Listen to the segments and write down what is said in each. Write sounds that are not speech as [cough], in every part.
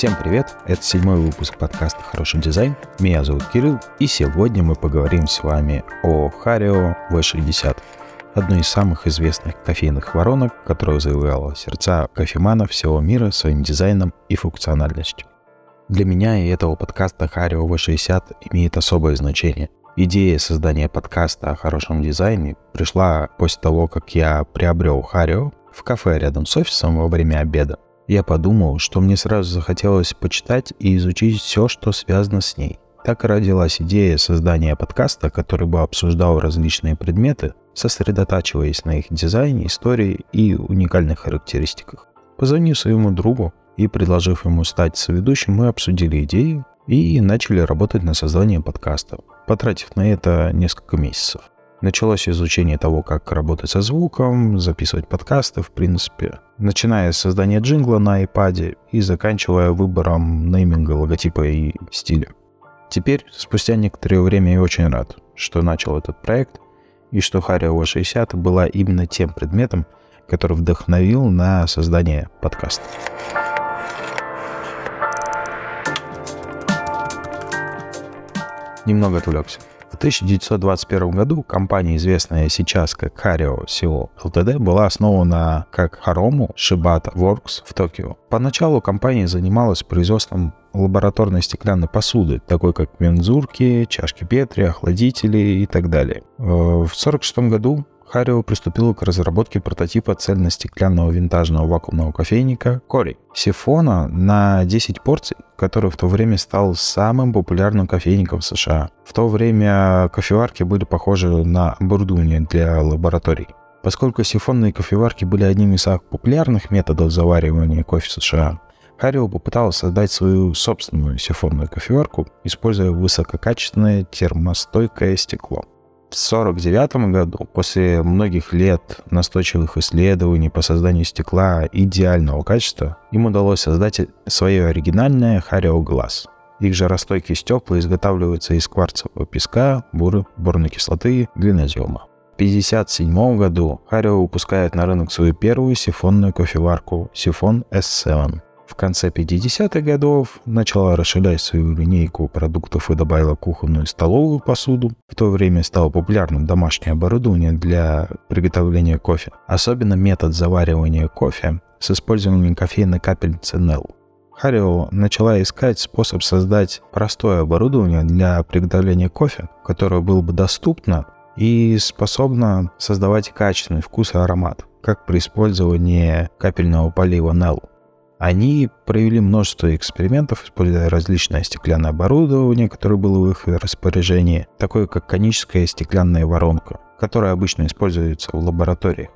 Всем привет! Это седьмой выпуск подкаста «Хороший дизайн». Меня зовут Кирилл, и сегодня мы поговорим с вами о Hario V60, одной из самых известных кофейных воронок, которая завоевала сердца кофеманов всего мира своим дизайном и функциональностью. Для меня и этого подкаста Hario V60 имеет особое значение. Идея создания подкаста о хорошем дизайне пришла после того, как я приобрел Hario в кафе рядом с офисом во время обеда. Я подумал, что мне сразу захотелось почитать и изучить все, что связано с ней. Так и родилась идея создания подкаста, который бы обсуждал различные предметы, сосредотачиваясь на их дизайне, истории и уникальных характеристиках. Позвонив своему другу и предложив ему стать соведущим, мы обсудили идею и начали работать на созданием подкаста, потратив на это несколько месяцев. Началось изучение того, как работать со звуком, записывать подкасты, в принципе. Начиная с создания джингла на iPad и заканчивая выбором нейминга, логотипа и стиля. Теперь, спустя некоторое время, я очень рад, что начал этот проект и что Hario 60 была именно тем предметом, который вдохновил на создание подкаста. Немного отвлекся. В 1921 году компания, известная сейчас как Hario Co. Ltd, была основана как Haromu Shibata Works в Токио. Поначалу компания занималась производством лабораторной стеклянной посуды, такой как мензурки, чашки Петри, охладители и так далее. Э, в 1946 году Харио приступил к разработке прототипа цельно-стеклянного винтажного вакуумного кофейника Кори. Сифона на 10 порций, который в то время стал самым популярным кофейником в США. В то время кофеварки были похожи на оборудование для лабораторий. Поскольку сифонные кофеварки были одним из самых популярных методов заваривания кофе в США, Харио попыталась создать свою собственную сифонную кофеварку, используя высококачественное термостойкое стекло. В 1949 году, после многих лет настойчивых исследований по созданию стекла идеального качества, им удалось создать свое оригинальное Hario Glass. Их жаростойкие стекла изготавливаются из кварцевого песка, буры, борной кислоты, глинозема. В 1957 году Hario выпускает на рынок свою первую сифонную кофеварку Сифон S7 в конце 50-х годов начала расширять свою линейку продуктов и добавила кухонную и столовую посуду. В то время стало популярным домашнее оборудование для приготовления кофе. Особенно метод заваривания кофе с использованием кофейной капельницы Nell. Харио начала искать способ создать простое оборудование для приготовления кофе, которое было бы доступно и способно создавать качественный вкус и аромат, как при использовании капельного полива Nell. Они провели множество экспериментов, используя различное стеклянное оборудование, которое было в их распоряжении, такое как коническая стеклянная воронка, которая обычно используется в лабораториях.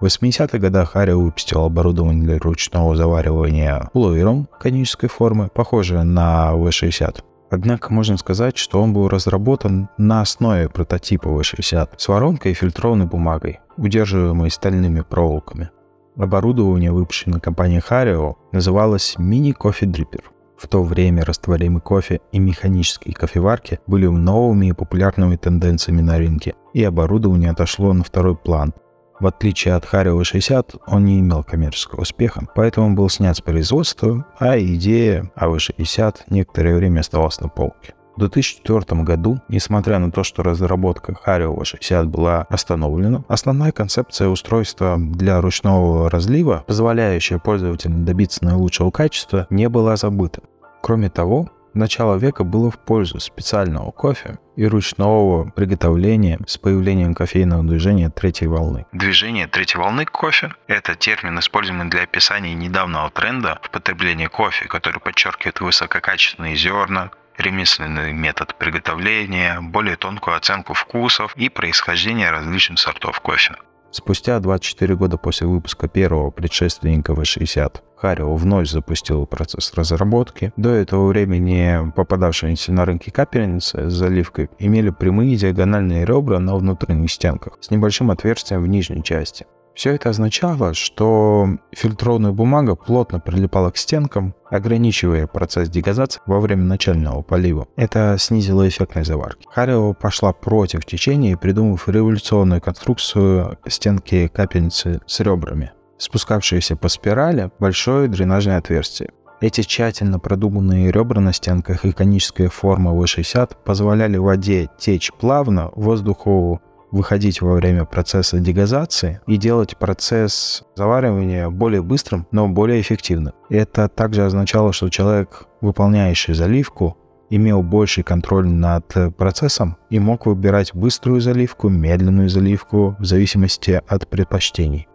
В 80-х годах Арио выпустил оборудование для ручного заваривания пуловером конической формы, похожее на V60. Однако можно сказать, что он был разработан на основе прототипа V60 с воронкой и фильтрованной бумагой, удерживаемой стальными проволоками. Оборудование, выпущенное компанией Hario, называлось мини-кофе дриппер. В то время растворимый кофе и механические кофеварки были новыми и популярными тенденциями на рынке, и оборудование отошло на второй план. В отличие от Hario 60, он не имел коммерческого успеха, поэтому был снят с производства, а идея AV60 некоторое время оставалась на полке. В 2004 году, несмотря на то, что разработка Hario 60 была остановлена, основная концепция устройства для ручного разлива, позволяющая пользователям добиться наилучшего качества, не была забыта. Кроме того, начало века было в пользу специального кофе и ручного приготовления с появлением кофейного движения третьей волны. Движение третьей волны кофе – это термин, используемый для описания недавнего тренда в потреблении кофе, который подчеркивает высококачественные зерна, ремесленный метод приготовления, более тонкую оценку вкусов и происхождения различных сортов кофе. Спустя 24 года после выпуска первого предшественника V60, Харио вновь запустил процесс разработки. До этого времени попадавшиеся на рынки капельницы с заливкой имели прямые диагональные ребра на внутренних стенках с небольшим отверстием в нижней части. Все это означало, что фильтрованная бумага плотно прилипала к стенкам, ограничивая процесс дегазации во время начального полива. Это снизило эффектность заварки. Харио пошла против течения, придумав революционную конструкцию стенки капельницы с ребрами, спускавшиеся по спирали большое дренажное отверстие. Эти тщательно продуманные ребра на стенках и коническая форма V60 позволяли воде течь плавно, воздуху выходить во время процесса дегазации и делать процесс заваривания более быстрым, но более эффективным. Это также означало, что человек, выполняющий заливку, имел больший контроль над процессом и мог выбирать быструю заливку, медленную заливку в зависимости от предпочтений.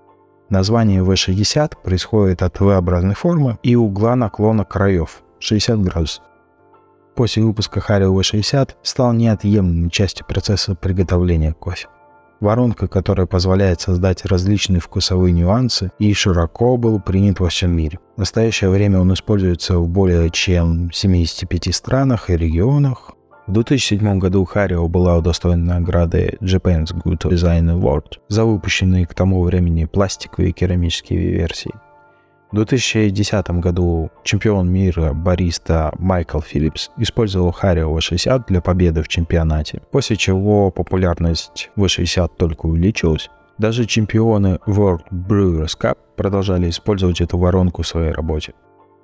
Название V60 происходит от V-образной формы и угла наклона краев 60 градусов. После выпуска Hario V60 стал неотъемлемой частью процесса приготовления кофе. Воронка, которая позволяет создать различные вкусовые нюансы и широко был принят во всем мире. В настоящее время он используется в более чем 75 странах и регионах. В 2007 году Харио была удостоена награды Japan's Good Design Award за выпущенные к тому времени пластиковые и керамические версии. В 2010 году чемпион мира бариста Майкл Филлипс использовал Харио V60 для победы в чемпионате, после чего популярность V60 только увеличилась. Даже чемпионы World Brewers Cup продолжали использовать эту воронку в своей работе.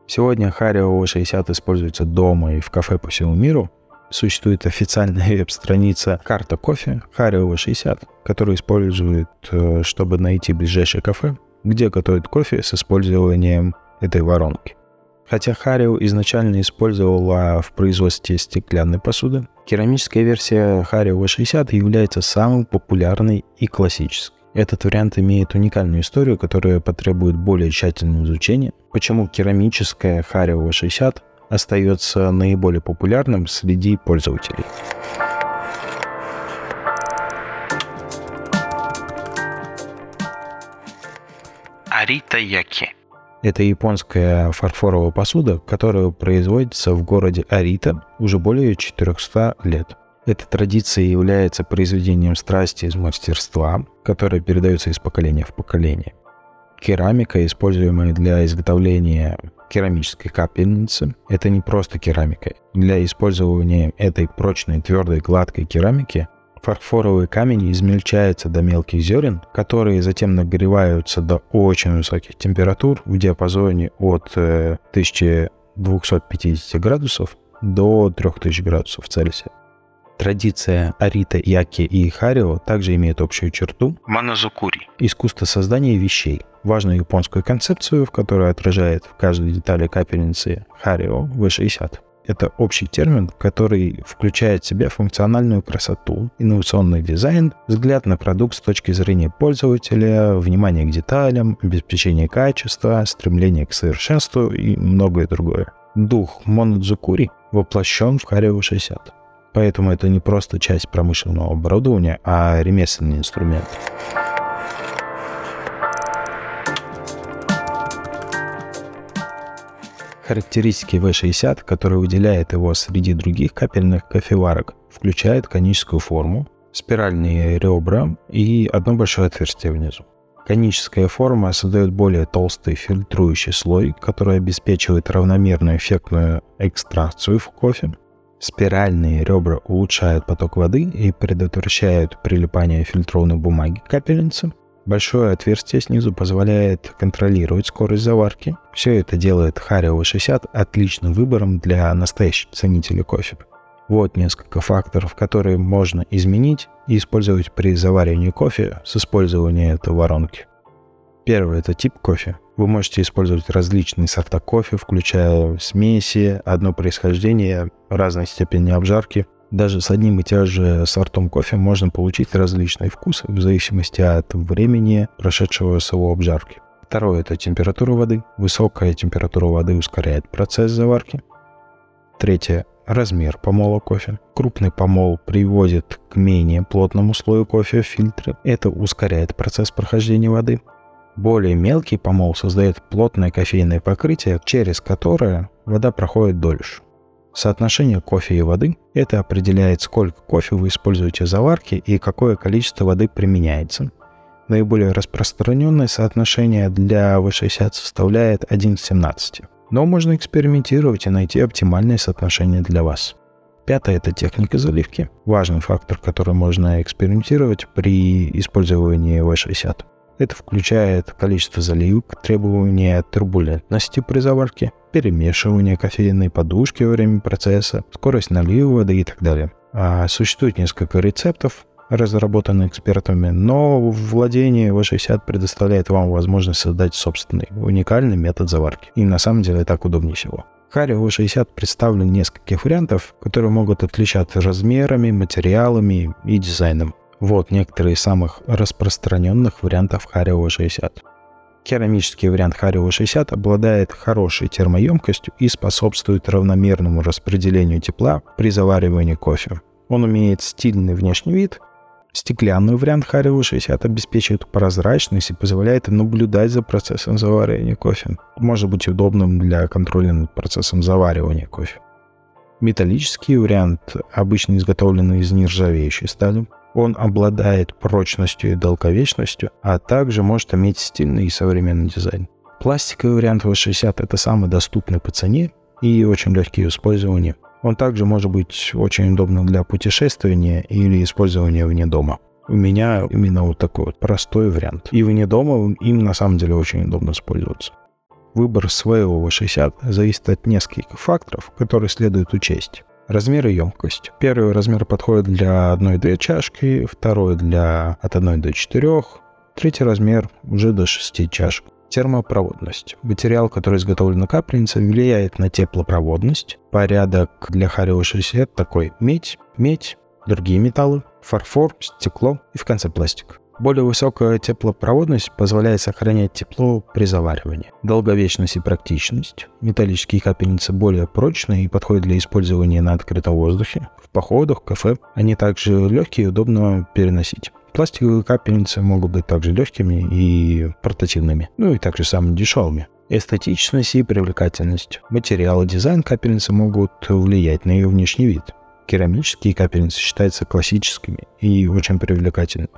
Сегодня Харио V60 используется дома и в кафе по всему миру. Существует официальная [laughs] веб-страница «Карта кофе» Харио V60, которую используют, э, чтобы найти ближайшее кафе где готовят кофе с использованием этой воронки. Хотя Харио изначально использовала в производстве стеклянной посуды, керамическая версия Харио V60 является самой популярной и классической. Этот вариант имеет уникальную историю, которая потребует более тщательного изучения. Почему керамическая Харио V60 остается наиболее популярным среди пользователей. Арита Яки. Это японская фарфоровая посуда, которая производится в городе Арита уже более 400 лет. Эта традиция является произведением страсти из мастерства, которое передается из поколения в поколение. Керамика, используемая для изготовления керамической капельницы, это не просто керамика. Для использования этой прочной, твердой, гладкой керамики Фарфоровый камень измельчается до мелких зерен, которые затем нагреваются до очень высоких температур в диапазоне от 1250 э, градусов до 3000 градусов Цельсия. Традиция Арита, Яки и Харио также имеет общую черту Маназукури – искусство создания вещей, важную японскую концепцию, в которой отражает в каждой детали капельницы Харио V60. Это общий термин, который включает в себя функциональную красоту, инновационный дизайн, взгляд на продукт с точки зрения пользователя, внимание к деталям, обеспечение качества, стремление к совершенству и многое другое. Дух Монодзукури воплощен в Харио 60. Поэтому это не просто часть промышленного оборудования, а ремесленный инструмент. Характеристики V60, которые выделяют его среди других капельных кофеварок, включают коническую форму, спиральные ребра и одно большое отверстие внизу. Коническая форма создает более толстый фильтрующий слой, который обеспечивает равномерную эффектную экстракцию в кофе. Спиральные ребра улучшают поток воды и предотвращают прилипание фильтрованной бумаги к капельнице. Большое отверстие снизу позволяет контролировать скорость заварки. Все это делает Харио 60 отличным выбором для настоящих ценителей кофе. Вот несколько факторов, которые можно изменить и использовать при заваривании кофе с использованием этой воронки. Первый – это тип кофе. Вы можете использовать различные сорта кофе, включая смеси, одно происхождение, разной степени обжарки. Даже с одним и тем же сортом кофе можно получить различные вкусы в зависимости от времени, прошедшего его обжарки. Второе – это температура воды. Высокая температура воды ускоряет процесс заварки. Третье – размер помола кофе. Крупный помол приводит к менее плотному слою кофе в фильтре. Это ускоряет процесс прохождения воды. Более мелкий помол создает плотное кофейное покрытие, через которое вода проходит дольше. Соотношение кофе и воды – это определяет, сколько кофе вы используете в заварке и какое количество воды применяется. Наиболее распространенное соотношение для V60 составляет 1 к 17. Но можно экспериментировать и найти оптимальное соотношение для вас. Пятое – это техника заливки. Важный фактор, который можно экспериментировать при использовании V60. Это включает количество заливок, требования турбулентности при заварке, перемешивание кофейной подушки во время процесса, скорость налива воды и так далее. А существует несколько рецептов, разработанных экспертами, но владение V60 предоставляет вам возможность создать собственный, уникальный метод заварки. И на самом деле так удобнее всего. Хари V60 представлен нескольких вариантов, которые могут отличаться размерами, материалами и дизайном. Вот некоторые из самых распространенных вариантов Харио 60. Керамический вариант Харио 60 обладает хорошей термоемкостью и способствует равномерному распределению тепла при заваривании кофе. Он имеет стильный внешний вид. Стеклянный вариант Харио 60 обеспечивает прозрачность и позволяет наблюдать за процессом заваривания кофе. Может быть удобным для контроля над процессом заваривания кофе. Металлический вариант обычно изготовлен из нержавеющей стали. Он обладает прочностью и долговечностью, а также может иметь стильный и современный дизайн. Пластиковый вариант V60 это самый доступный по цене и очень легкий в использовании. Он также может быть очень удобным для путешествования или использования вне дома. У меня именно вот такой вот простой вариант. И вне дома им на самом деле очень удобно использоваться. Выбор своего V60 зависит от нескольких факторов, которые следует учесть. Размер и емкость. Первый размер подходит для 1-2 чашки, второй для от 1 до 4, третий размер уже до 6 чашек. Термопроводность. Материал, который изготовлен на капельнице, влияет на теплопроводность. Порядок для Харио 60 такой. Медь, медь, другие металлы, фарфор, стекло и в конце пластик. Более высокая теплопроводность позволяет сохранять тепло при заваривании. Долговечность и практичность. Металлические капельницы более прочные и подходят для использования на открытом воздухе, в походах, кафе. Они также легкие и удобно переносить. Пластиковые капельницы могут быть также легкими и портативными, ну и также самыми дешевыми. Эстетичность и привлекательность. Материал и дизайн капельницы могут влиять на ее внешний вид. Керамические капельницы считаются классическими и очень привлекательными.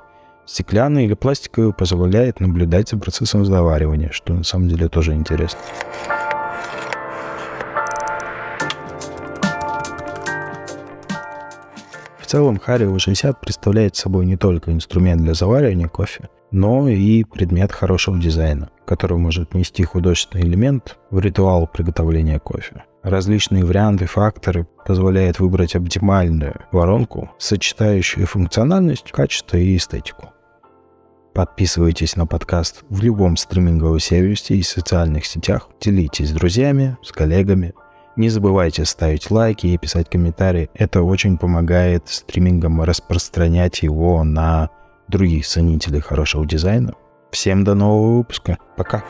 Стеклянный или пластиковый позволяет наблюдать за процессом заваривания, что на самом деле тоже интересно. В целом, Харио 60 представляет собой не только инструмент для заваривания кофе, но и предмет хорошего дизайна, который может нести художественный элемент в ритуал приготовления кофе. Различные варианты факторы позволяют выбрать оптимальную воронку, сочетающую функциональность, качество и эстетику. Подписывайтесь на подкаст в любом стриминговом сервисе и социальных сетях. Делитесь с друзьями, с коллегами. Не забывайте ставить лайки и писать комментарии. Это очень помогает стримингам распространять его на других ценителей хорошего дизайна. Всем до нового выпуска. Пока.